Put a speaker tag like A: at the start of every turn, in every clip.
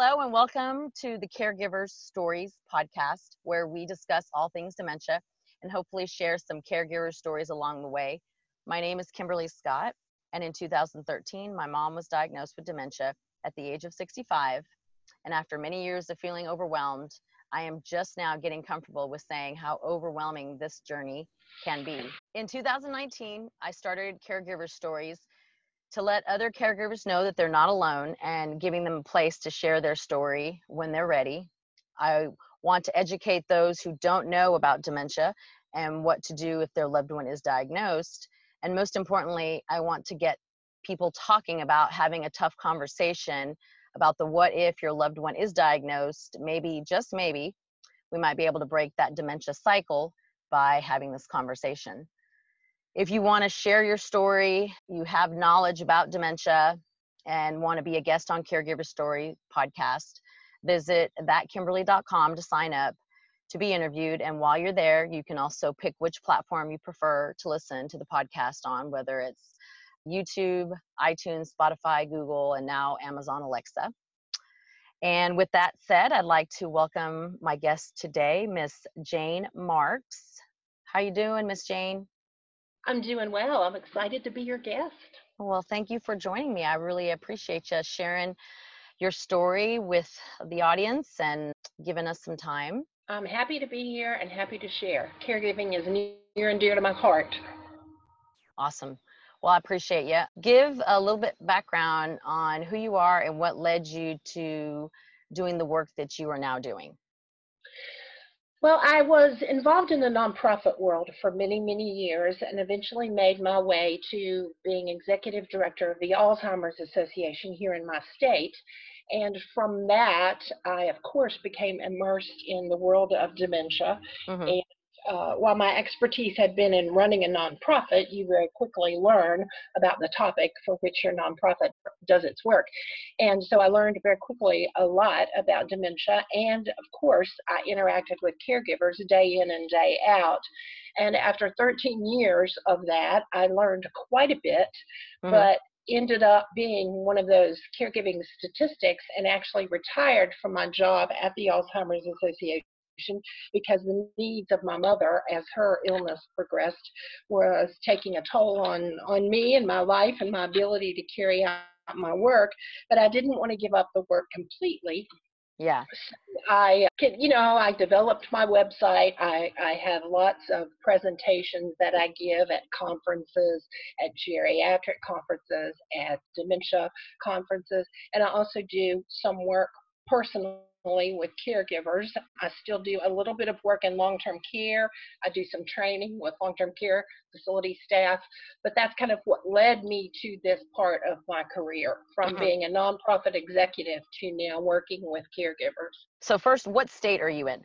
A: Hello, and welcome to the Caregivers Stories podcast, where we discuss all things dementia and hopefully share some caregiver stories along the way. My name is Kimberly Scott, and in 2013, my mom was diagnosed with dementia at the age of 65. And after many years of feeling overwhelmed, I am just now getting comfortable with saying how overwhelming this journey can be. In 2019, I started Caregiver Stories to let other caregivers know that they're not alone and giving them a place to share their story when they're ready. I want to educate those who don't know about dementia and what to do if their loved one is diagnosed. And most importantly, I want to get people talking about having a tough conversation about the what if your loved one is diagnosed. Maybe, just maybe, we might be able to break that dementia cycle by having this conversation. If you want to share your story, you have knowledge about dementia, and want to be a guest on Caregiver Story podcast, visit thatkimberly.com to sign up to be interviewed. And while you're there, you can also pick which platform you prefer to listen to the podcast on, whether it's YouTube, iTunes, Spotify, Google, and now Amazon Alexa. And with that said, I'd like to welcome my guest today, Miss Jane Marks. How you doing, Miss Jane?
B: I'm doing well. I'm excited to be your guest.
A: Well, thank you for joining me. I really appreciate you sharing your story with the audience and giving us some time.
B: I'm happy to be here and happy to share. Caregiving is near and dear to my heart.
A: Awesome. Well, I appreciate you. Give a little bit background on who you are and what led you to doing the work that you are now doing.
B: Well, I was involved in the nonprofit world for many, many years and eventually made my way to being executive director of the Alzheimer's Association here in my state. And from that, I, of course, became immersed in the world of dementia. Mm-hmm. And uh, while my expertise had been in running a nonprofit, you very quickly learn about the topic for which your nonprofit does its work. And so I learned very quickly a lot about dementia. And of course, I interacted with caregivers day in and day out. And after 13 years of that, I learned quite a bit, mm-hmm. but ended up being one of those caregiving statistics and actually retired from my job at the Alzheimer's Association because the needs of my mother as her illness progressed was taking a toll on on me and my life and my ability to carry out my work but i didn't want to give up the work completely.
A: Yeah.
B: I can you know i developed my website. I i have lots of presentations that i give at conferences at geriatric conferences at dementia conferences and i also do some work personally with caregivers. I still do a little bit of work in long term care. I do some training with long term care facility staff, but that's kind of what led me to this part of my career from mm-hmm. being a nonprofit executive to now working with caregivers.
A: So, first, what state are you in?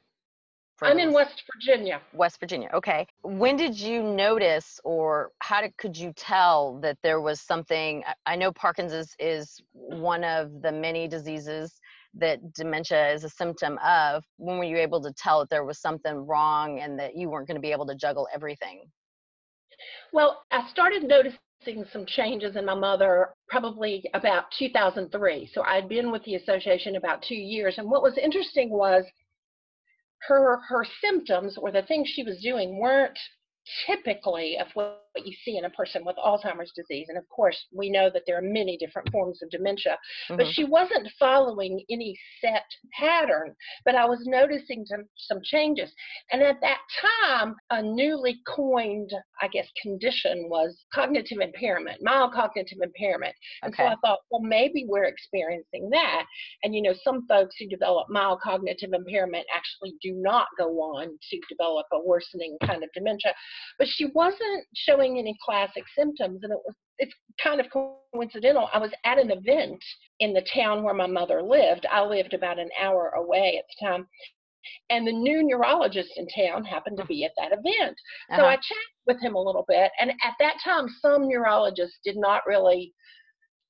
B: I'm in West Virginia.
A: West Virginia. Okay. When did you notice, or how did, could you tell that there was something? I know Parkinson's is one of the many diseases that dementia is a symptom of when were you able to tell that there was something wrong and that you weren't going to be able to juggle everything?
B: Well i started noticing some changes in my mother probably about 2003 so i'd been with the association about two years and what was interesting was her her symptoms or the things she was doing weren't typically of what you see in a person with Alzheimer's disease. And of course, we know that there are many different forms of dementia, mm-hmm. but she wasn't following any set pattern. But I was noticing some, some changes. And at that time, a newly coined, I guess, condition was cognitive impairment, mild cognitive impairment. And okay. so I thought, well, maybe we're experiencing that. And, you know, some folks who develop mild cognitive impairment actually do not go on to develop a worsening kind of dementia. But she wasn't showing any classic symptoms, and it was it's kind of coincidental. I was at an event in the town where my mother lived. I lived about an hour away at the time. And the new neurologist in town happened to be at that event. Uh-huh. So I chatted with him a little bit. And at that time, some neurologists did not really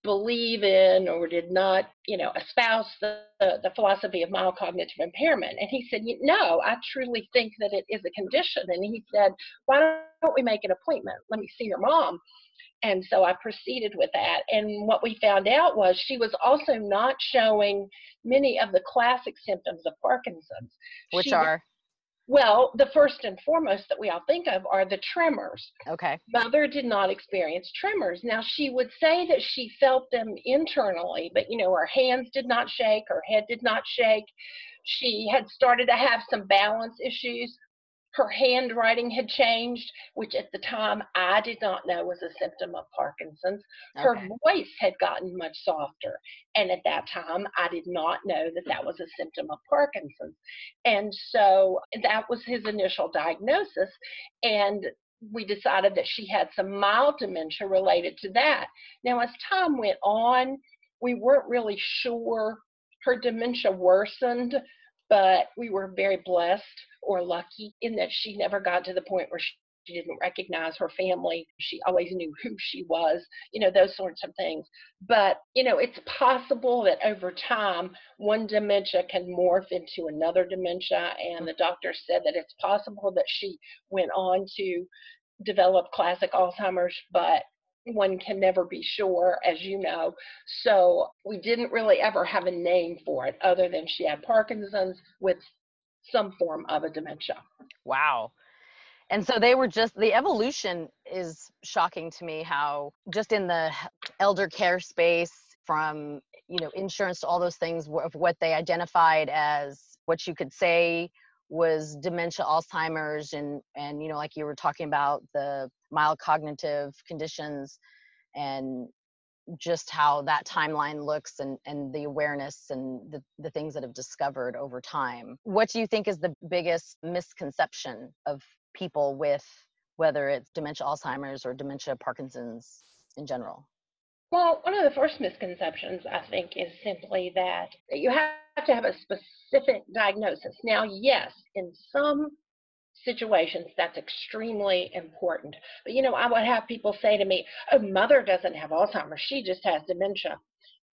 B: believe in or did not, you know, espouse the, the, the, philosophy of mild cognitive impairment. And he said, no, I truly think that it is a condition. And he said, why don't we make an appointment? Let me see your mom. And so I proceeded with that. And what we found out was she was also not showing many of the classic symptoms of Parkinson's.
A: Which
B: She-
A: are
B: Well, the first and foremost that we all think of are the tremors.
A: okay.
B: Mother did not experience tremors. Now, she would say that she felt them internally, but you know, her hands did not shake, her head did not shake. She had started to have some balance issues. Her handwriting had changed, which at the time I did not know was a symptom of Parkinson's. Her
A: Okay.
B: voice had gotten much softer. And at that time, I did not know that that was a mm-hmm. symptom of Parkinson's. And so that was his initial diagnosis. And we decided that she had some mild dementia related to that. Now, as time went on, we weren't really sure. Her dementia worsened, but we were very blessed or lucky in that she never got to the point where she she didn't recognize her family. She always knew who she was, you know, those sorts of things. But, you know, it's possible that over time, one dementia can morph into another dementia. And the doctor said that it's possible that she went on to develop classic Alzheimer's, but one can never be sure, as you know. So we didn't really ever have a name for it other than she had Parkinson's with some form of a dementia.
A: Wow. And so they were just the evolution is shocking to me how just in the elder care space from you know insurance to all those things of what they identified as what you could say was dementia alzheimer's and and you know like you were talking about the mild cognitive conditions and just how that timeline looks and and the awareness and the, the things that have discovered over time. What do you think is the biggest misconception of people with whether it's dementia alzheimer's or dementia parkinson's in general
B: Well, one of the first misconceptions, I think, is simply that you have to have a specific diagnosis. Now, yes, in some situations, that's extremely important. But, you know, I would have people say to me, oh, mother doesn't have Alzheimer's, she just has dementia.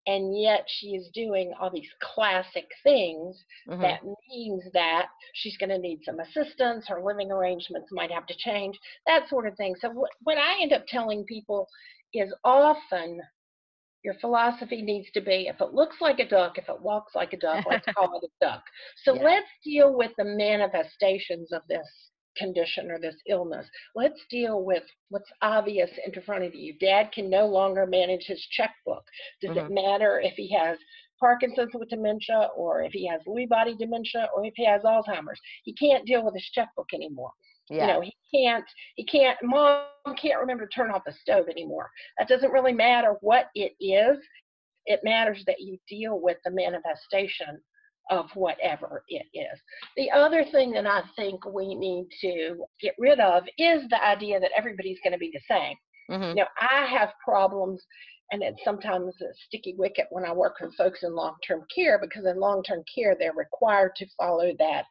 B: And yet she is doing all these classic things
A: Mhm.
B: that means that she's going to need some assistance her living arrangements might have to change that sort of thing so what, what i end up telling people is often your philosophy needs to be if it looks like a duck if it walks like a duck let's call it a duck so
A: Yeah.
B: let's deal with the manifestations of this condition or this illness let's deal with what's obvious in front of you dad can no longer manage his checkbook does
A: Mhm.
B: it matter if he has Parkinson's with dementia, or if he has Lewy body dementia, or if he has Alzheimer's. He can't deal with his checkbook anymore.
A: Yeah
B: You know, he can't, he can't, mom can't remember to turn off the stove anymore. That doesn't really matter what it is. It matters that you deal with the manifestation of whatever it is. The other thing that I think we need to get rid of is the idea that everybody's going to be the same.
A: Mhm.
B: You know, I have problems, and it's sometimes a sticky wicket when I work with folks in long term care because in long term care, they're required to follow that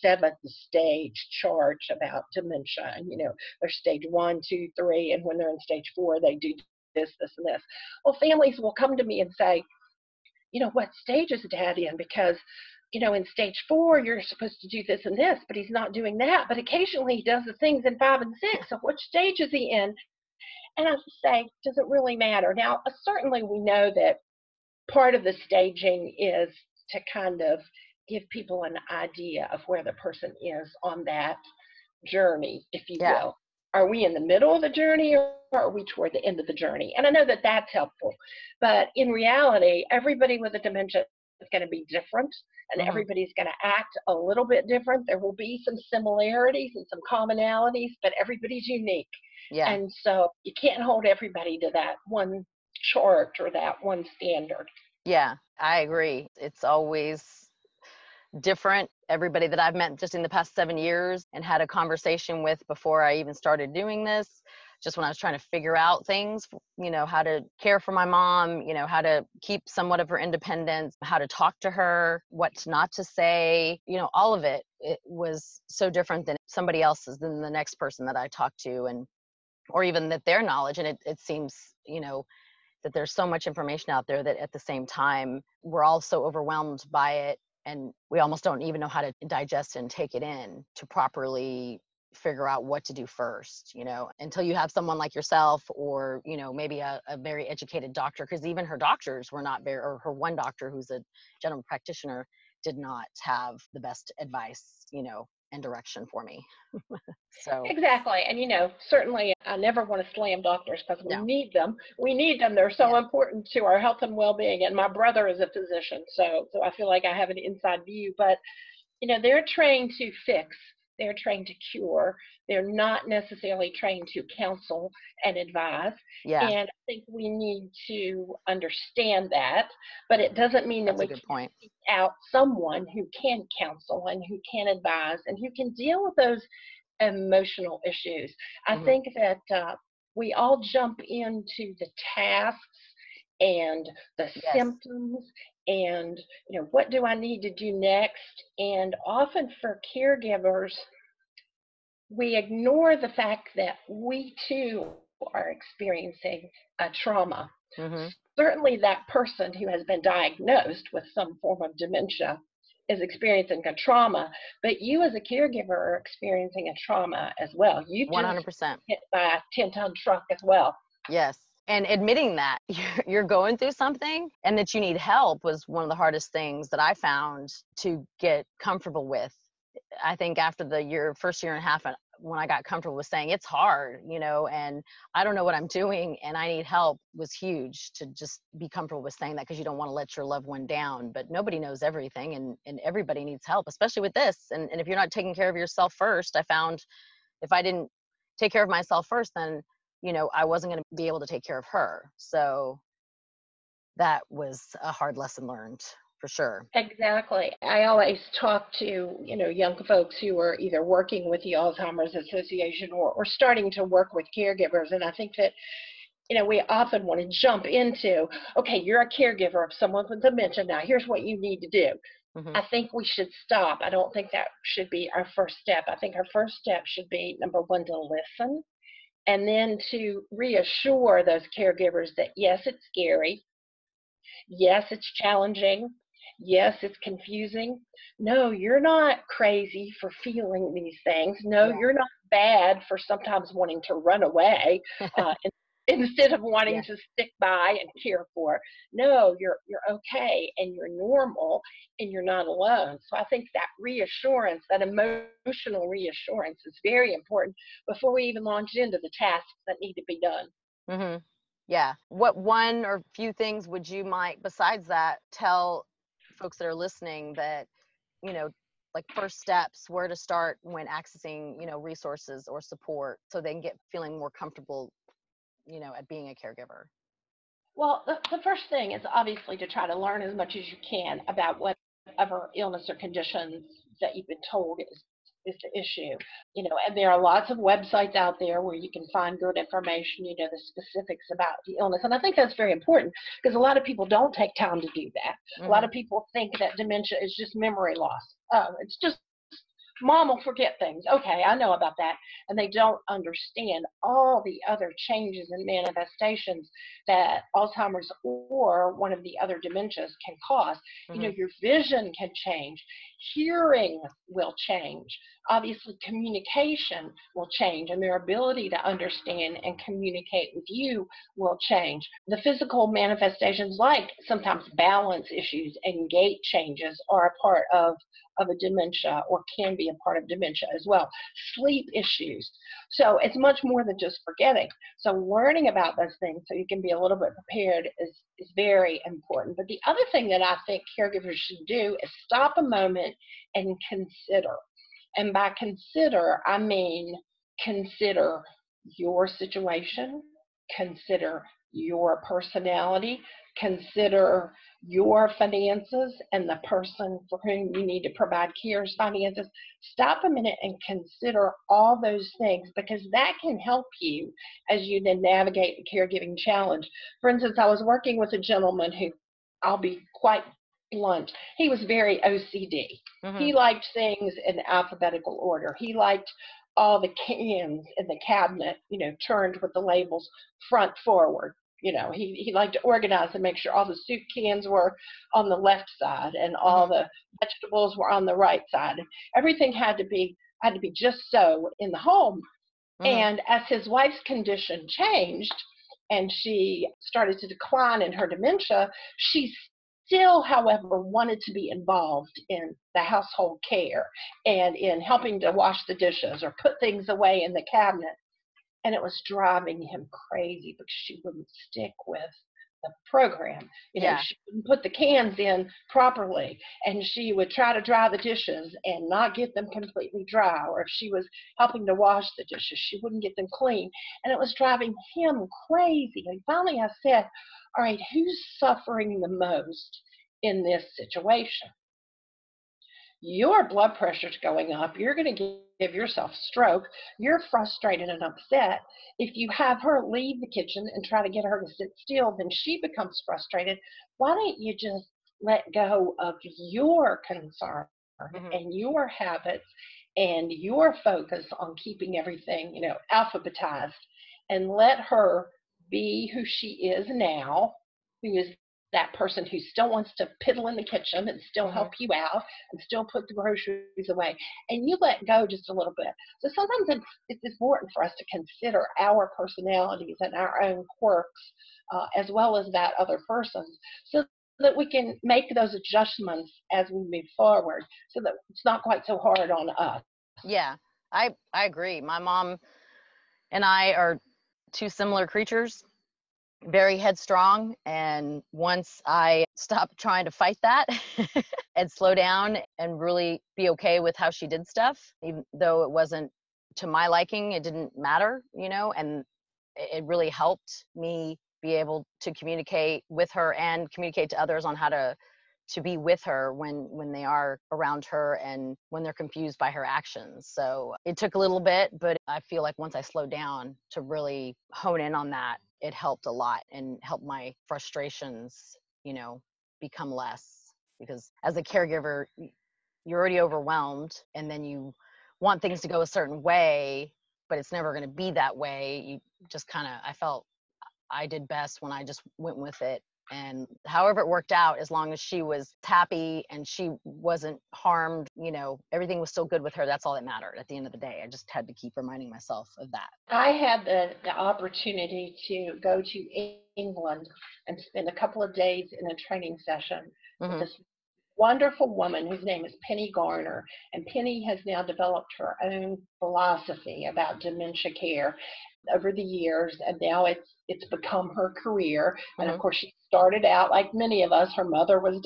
B: seventh stage chart about dementia. And, you know, they're stage one, two, three, and when they're in stage four, they do this, this, and this. Well, families will come to me and say, you know, what stage is dad in? Because you know, in stage four, you're supposed to do this and this, but he's not doing that. But occasionally he does the things in five and six. So which stage is he in? And I say, does it really matter? Now, uh, certainly we know that part of the staging is to kind of give people an idea of where the person is on that journey, if you
A: Yeah.
B: will. Are we in the middle of the journey or are we toward the end of the journey? And I know that that's helpful, but in reality, everybody with a dementia going to be different and
A: Mhm.
B: everybody's going to act a little bit different. There will be some similarities and some commonalities, but everybody's unique.
A: yeah
B: And so you can't hold everybody to that one chart or that one standard.
A: Yeah, I agree. It's always different. Everybody that I've met just in the past seven years and had a conversation with before I even started doing this, just when I was trying to figure out things, you know, how to care for my mom, you know, how to keep somewhat of her independence, how to talk to her, what not to say, you know, all of it. It was so different than somebody else's, than the next person that I talked to, and or even that their knowledge. And it, it seems, you know, that there's so much information out there that at the same time we're all so overwhelmed by it and we almost don't even know how to digest and take it in to properly figure out what to do first you know until you have someone like yourself or you know maybe a, a very educated doctor because even her doctors were not very or her one doctor who's a general practitioner did not have the best advice you know and direction for me so
B: exactly and you know certainly i never want to slam doctors because we
A: No.
B: need them we need them they're so
A: Yeah.
B: important to our health and well-being and my brother is a physician so so i feel like i have an inside view but you know they're trained to fix they're trained to cure they're not necessarily trained to counsel and advise
A: yeah
B: and i think we need to understand that but it doesn't mean that
A: that's
B: we
A: good point
B: seek out someone who can counsel and who can advise and who can deal with those emotional issues. I
A: Mhm.
B: think that uh, we all jump into the tasks and the
A: Yes.
B: symptoms and you know what do I need to do next and often for caregivers we ignore the fact that we too are experiencing a trauma
A: hmm
B: certainly that person who has been diagnosed with some form of dementia is experiencing a trauma, but you as a caregiver are experiencing a trauma as well. You just
A: 100%
B: hit by a 10 ton truck as well.
A: Yes. And admitting that you're- going through something and that you need help was one of the hardest things that I found to get comfortable with. I think after the year, first year and a half, uh, when I got comfortable with saying it's hard, you know, and I don't know what I'm doing and I need help was huge to just be comfortable with saying that because you don't want to let your loved one down. But nobody knows everything and, and everybody needs help, especially with this. And, and if you're not taking care of yourself first, I found if I didn't take care of myself first, then you know, I wasn't going to be able to take care of her. So that was a hard lesson learned for sure.
B: Exactly. I always talk to, you know, young folks who are either working with the Alzheimer's Association or, or starting to work with caregivers. And I think that, you know, we often want to jump into, okay, you're a caregiver of someone with dementia. Now, here's what you need to do.
A: Mhm.
B: I think we should stop. I don't think that should be our first step. I think our first step should be number one, to listen, and then to reassure those caregivers that yes, it's scary. Yes, it's challenging. Yes, it's confusing. No, you're not crazy for feeling these things. No,
A: Yeah.
B: you're not bad for sometimes wanting to run away uh, in- instead of wanting
A: Yeah.
B: to stick by and care for. No, you're you're okay and you're normal and you're not alone. So I think that reassurance, that emotional reassurance, is very important before we even launch into the tasks that need to be done.
A: hmm Yeah. What one or few things would you might, besides that, tell folks that are listening that, you know, like first steps, where to start when accessing, you know, resources or support so they can get feeling more comfortable, you know, at being a caregiver?
B: Well, the, the first thing is obviously to try to learn as much as you can about whatever illness or conditions that you've been told is, is the issue. You know, and there are lots of websites out there where you can find good information, you know, the specifics about the illness. And I think that's very important because a lot of people don't take time to do that. A lot mm-hmm. of people think that dementia is just memory loss. Oh, it's just mom will forget things. Okay, I know about that. And they don't understand all the other changes and manifestations that Alzheimer's or one of the other dementias can cause. You know, mm-hmm. your vision can change, hearing will change. Obviously, communication will change, and their ability to understand and communicate with you will change. The physical manifestations, like sometimes balance issues and gait changes, are a part of, of a dementia or can be a part of dementia as well. Sleep issues. So it's much more than just forgetting. So learning about those things so you can be a little bit prepared is, is very important. But the other thing that I think caregivers should do is stop a moment and consider. And by consider, I mean consider your situation, consider your personality, consider your finances and the person for whom you need to provide care's finances. Stop a minute and consider all those things because that can help you as you then navigate the caregiving challenge. For instance, I was working with a gentleman who, I'll be quite blunt, he was very OCD.
A: Mhm.
B: He liked things in alphabetical order. He liked all the cans in the cabinet, you know, turned with the labels front forward. You know, he, he liked to organize and make sure all the soup cans were on the left side and all the vegetables were on the right side. Everything had to be had to be just so in the home. Mm-hmm. And as his wife's condition changed and she started to decline in her dementia, she still, however, wanted to be involved in the household care and in helping to wash the dishes or put things away in the cabinet. And it was driving him crazy because she wouldn't stick with the program. You know, she wouldn't put the cans in properly and she would try to dry the dishes and not get them completely dry. Or if she was helping to wash the dishes, she wouldn't get them clean. And it was driving him crazy. And finally I said, All right, who's suffering the most in this situation? Your blood pressure's going up, you're going to give yourself a stroke, you're frustrated and upset. If you have her leave the kitchen and try to get her to sit still, then she becomes frustrated. Why don't you just let go of your concern mm-hmm. and your habits and your focus on keeping everything, you know, alphabetized and let her be who she is now, who is that person who still wants to piddle in the kitchen and still mm-hmm. help you out and still put the groceries away and you let go just a little bit. So sometimes it's, it's important for us to consider our personalities and our own quirks uh, as well as that other person's so that we can make those adjustments as we move forward so that it's not quite so hard on us.
A: Yeah i i agree. My mom and i are two similar creatures very headstrong. And once I stopped trying to fight that and slow down and really be okay with how she did stuff, even though it wasn't to my liking, it didn't matter, you know, and it really helped me be able to communicate with her and communicate to others on how to to be with her when when they are around her and when they're confused by her actions so it took a little bit but i feel like once i slowed down to really hone in on that it helped a lot and helped my frustrations, you know, become less because as a caregiver, you're already overwhelmed and then you want things to go a certain way, but it's never going to be that way. You just kind of, I felt I did best when I just went with it and however it worked out as long as she was happy and she wasn't harmed you know everything was still good with her that's all that mattered at the end of the day i just had to keep reminding myself of that
B: i had the, the opportunity to go to england and spend a couple of days in a training session mm-hmm. with this wonderful woman whose name is Penny Garner. And Penny has now developed her own philosophy about dementia care over the years and now it's it's become her career and mm-hmm. of course she started out like many of us her mother was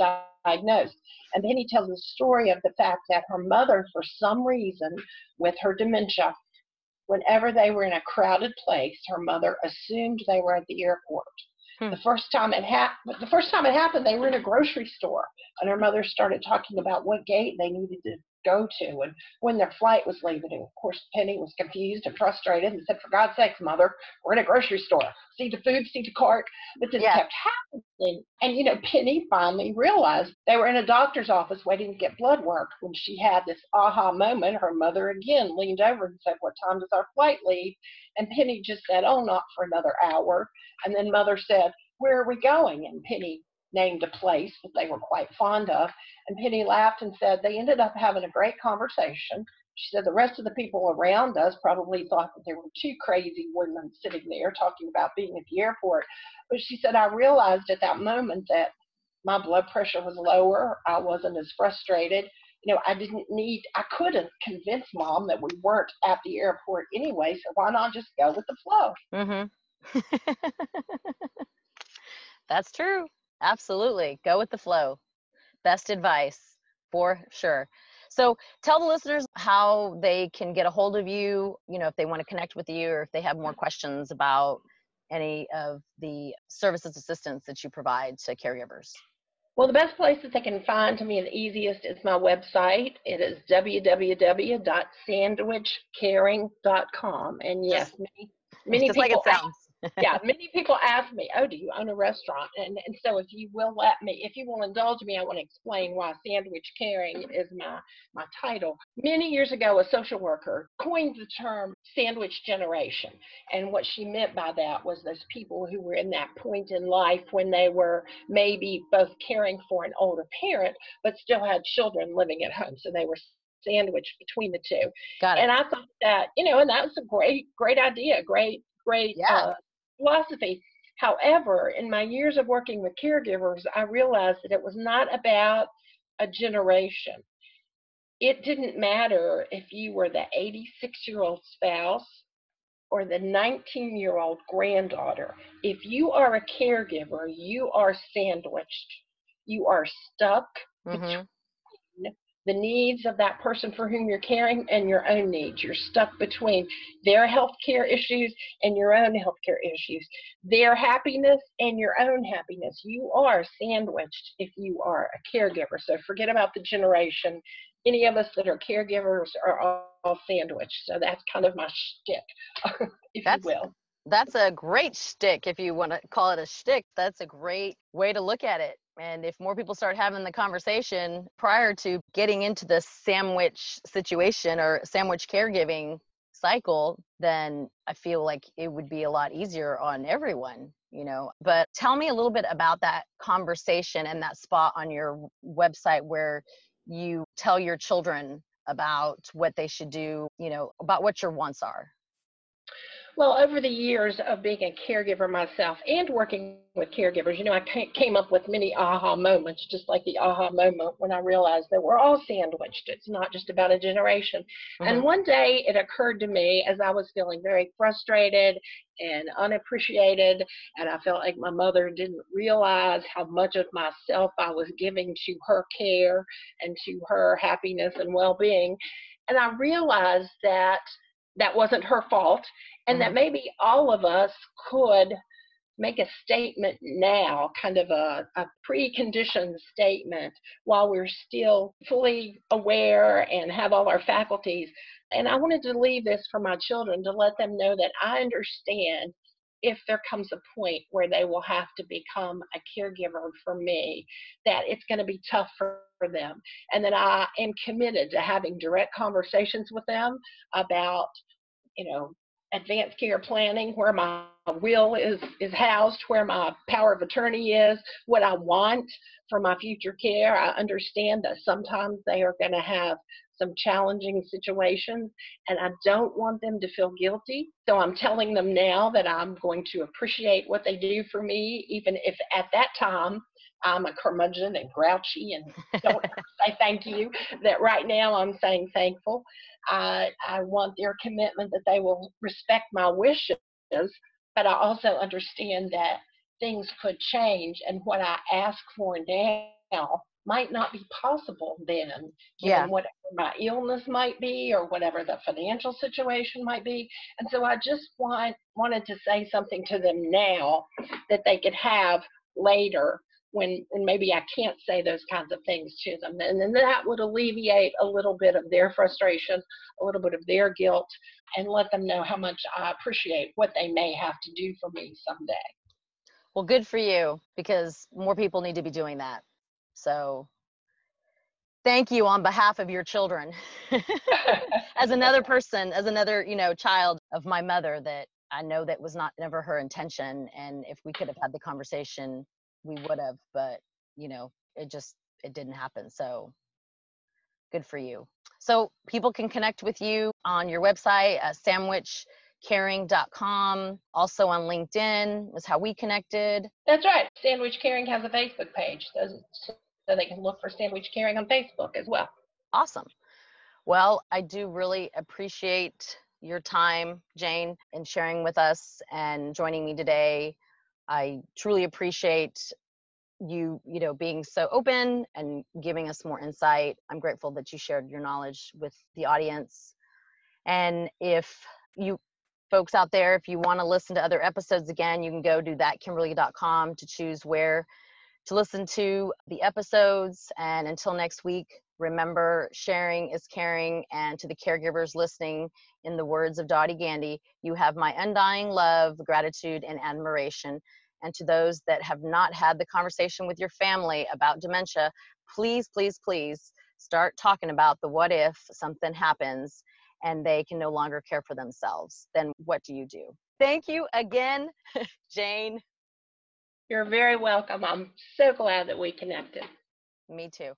B: diagnosed and then he tells the story of the fact that her mother for some reason with her dementia whenever they were in a crowded place her mother assumed they were at the airport Hmm. The first time it happened, the first time it happened, they were in a grocery store, and her mother started talking about what gate they needed to go to and when their flight was leaving. And of course, Penny was confused and frustrated and said, For God's sakes, mother, we're in a grocery store. See the food, see the cart. But this yeah. kept happening. And, you know, Penny finally realized they were in a doctor's office waiting to get blood work when she had this aha moment. Her mother again leaned over and said, What time does our flight leave? And Penny just said, Oh, not for another hour. And then mother said, Where are we going? And Penny named a place that they were quite fond of. And Penny laughed and said they ended up having a great conversation. She said the rest of the people around us probably thought that there were two crazy women sitting there talking about being at the airport. But she said, I realized at that moment that my blood pressure was lower. I wasn't as frustrated. You know, I didn't need, I couldn't convince mom that we weren't at the airport anyway. So why not just go with the flow?
A: Mm-hmm. That's true. Absolutely. Go with the flow. Best advice for sure. So tell the listeners how they can get a hold of you, you know, if they want to connect with you or if they have more questions about any of the services assistance that you provide to caregivers.
B: Well, the best place that they can find to me the easiest is my website. It is www.sandwichcaring.com. And yes, many, many
A: Just
B: people
A: like it sounds
B: yeah, many people ask me, "Oh, do you own a restaurant?" And and so if you will let me, if you will indulge me, I want to explain why sandwich caring is my my title. Many years ago, a social worker coined the term sandwich generation, and what she meant by that was those people who were in that point in life when they were maybe both caring for an older parent, but still had children living at home, so they were sandwiched between the two.
A: Got it.
B: And I thought that, you know, and that was a great, great idea, great, great
A: Yeah.
B: uh, philosophy. However, in my years of working with caregivers, I realized that it was not about a generation. It didn't matter if you were the 86 year old spouse or the 19 year old granddaughter. If you are a caregiver, you are sandwiched. You are stuck
A: Mhm.
B: The needs of that person for whom you're caring and your own needs. You're stuck between their health care issues and your own health care issues, their happiness and your own happiness. You are sandwiched if you are a caregiver. So forget about the generation. Any of us that are caregivers are all, all sandwiched. So that's kind of my shtick, if
A: That's-
B: you will.
A: That's a great shtick, if you want to call it a shtick. That's a great way to look at it. And if more people start having the conversation prior to getting into the sandwich situation or sandwich caregiving cycle, then I feel like it would be a lot easier on everyone, you know. But tell me a little bit about that conversation and that spot on your website where you tell your children about what they should do, you know, about what your wants are.
B: Well, over the years of being a caregiver myself and working with caregivers, you know, I came up with many aha moments, just like the aha moment when I realized that we're all sandwiched. It's not just about a generation. And
A: Mhm.
B: one day it occurred to me as I was feeling very frustrated and unappreciated, and I felt like my mother didn't realize how much of myself I was giving to her care and to her happiness and well being. And I realized that that wasn't her fault and that uh-huh. maybe all of us could make a statement now, kind of a, a preconditioned statement, while we're still fully aware and have all our faculties. And I wanted to leave this for my children to let them know that I understand if there comes a point where they will have to become a caregiver for me, that it's going to be tough for, for them. And that I am committed to having direct conversations with them about, you know, advanced care planning, where my will is is housed, where my power of attorney is, what I want for my future care. I understand that sometimes they are going to have some challenging situations and I don't want them to feel guilty. So I'm telling them now that I'm going to appreciate what they do for me, even if at that time I'm a curmudgeon and grouchy and don't say thank you. That right now I'm saying thankful. I, I want their commitment that they will respect my wishes, but I also understand that things could change and what I ask for now might not be possible then, given
A: Yeah.
B: whatever my illness might be or whatever the financial situation might be. And so I just want wanted to say something to them now that they could have later when and maybe I can't say those kinds of things to them. And then that would alleviate a little bit of their frustration, a little bit of their guilt, and let them know how much I appreciate what they may have to do for me someday.
A: Well, good for you because more people need to be doing that. So thank you on behalf of your children. as another person, as another, you know, child of my mother that I know that was not never her intention and if we could have had the conversation, we would have, but you know, it just it didn't happen. So good for you. So people can connect with you on your website, uh, sandwichcaring.com, also on LinkedIn was how we connected.
B: That's right. Sandwich Caring has a Facebook page, so, so they can look for Sandwich Caring on Facebook as well.
A: Awesome. Well, I do really appreciate your time, Jane, in sharing with us and joining me today. I truly appreciate you, you know, being so open and giving us more insight. I'm grateful that you shared your knowledge with the audience. And if you folks out there, if you want to listen to other episodes again, you can go to thatkimberly.com to choose where to listen to the episodes. And until next week, remember sharing is caring. And to the caregivers listening, in the words of Dottie Gandy, you have my undying love, gratitude, and admiration. And to those that have not had the conversation with your family about dementia, please, please, please start talking about the what if something happens and they can no longer care for themselves. Then what do you do? Thank you again, Jane.
B: You're very welcome. I'm so glad that we connected.
A: Me too.